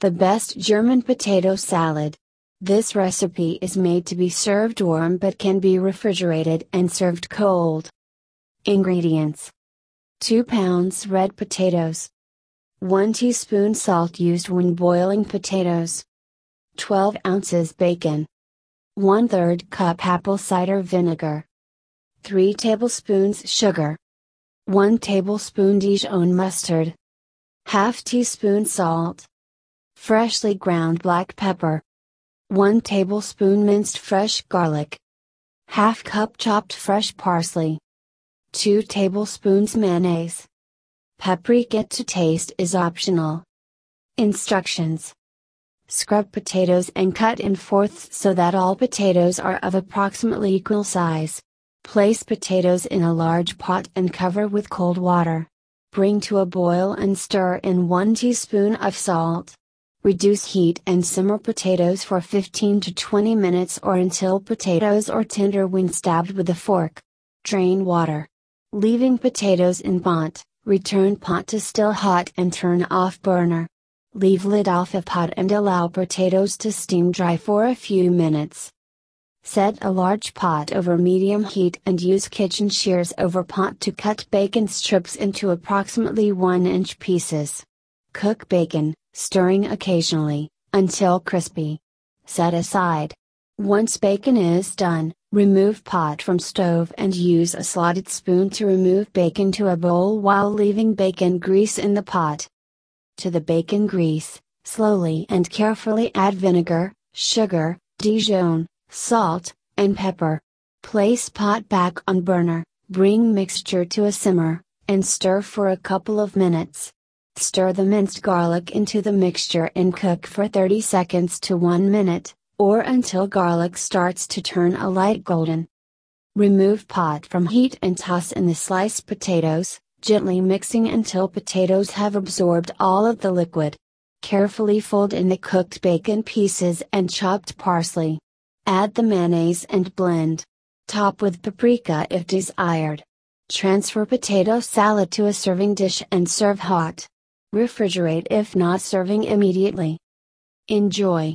The best German potato salad. This recipe is made to be served warm but can be refrigerated and served cold. Ingredients. 2 pounds red potatoes, 1 teaspoon salt used when boiling potatoes, 12 ounces bacon, 1 3rd cup apple cider vinegar, 3 tablespoons sugar, 1 tablespoon Dijon mustard, 1 half teaspoon salt, freshly ground black pepper, 1 tablespoon minced fresh garlic, half cup chopped fresh parsley, 2 tablespoons mayonnaise. Paprika to taste is optional. Instructions Scrub potatoes and cut in fourths so that all potatoes are of approximately equal size. Place potatoes in a large pot and cover with cold water. Bring to a boil and stir in 1 teaspoon of salt. Reduce heat and simmer potatoes for 15 to 20 minutes or until potatoes are tender when stabbed with a fork. Drain water. Leaving potatoes in pot, return pot to still hot and turn off burner. Leave lid off of pot and allow potatoes to steam dry for a few minutes. Set a large pot over medium heat and use kitchen shears over pot to cut bacon strips into approximately 1 inch pieces. Cook bacon, stirring occasionally, until crispy. Set aside. Once bacon is done, remove pot from stove and use a slotted spoon to remove bacon to a bowl while leaving bacon grease in the pot. To the bacon grease, slowly and carefully add vinegar, sugar, Dijon, salt, and pepper. Place pot back on burner, bring mixture to a simmer, and stir for a couple of minutes. Stir the minced garlic into the mixture and cook for 30 seconds to 1 minute, or until garlic starts to turn a light golden. Remove pot from heat and toss in the sliced potatoes, gently mixing until potatoes have absorbed all of the liquid. Carefully fold in the cooked bacon pieces and chopped parsley. Add the mayonnaise and blend. Top with paprika if desired. Transfer potato salad to a serving dish and serve hot. Refrigerate if not serving immediately. Enjoy!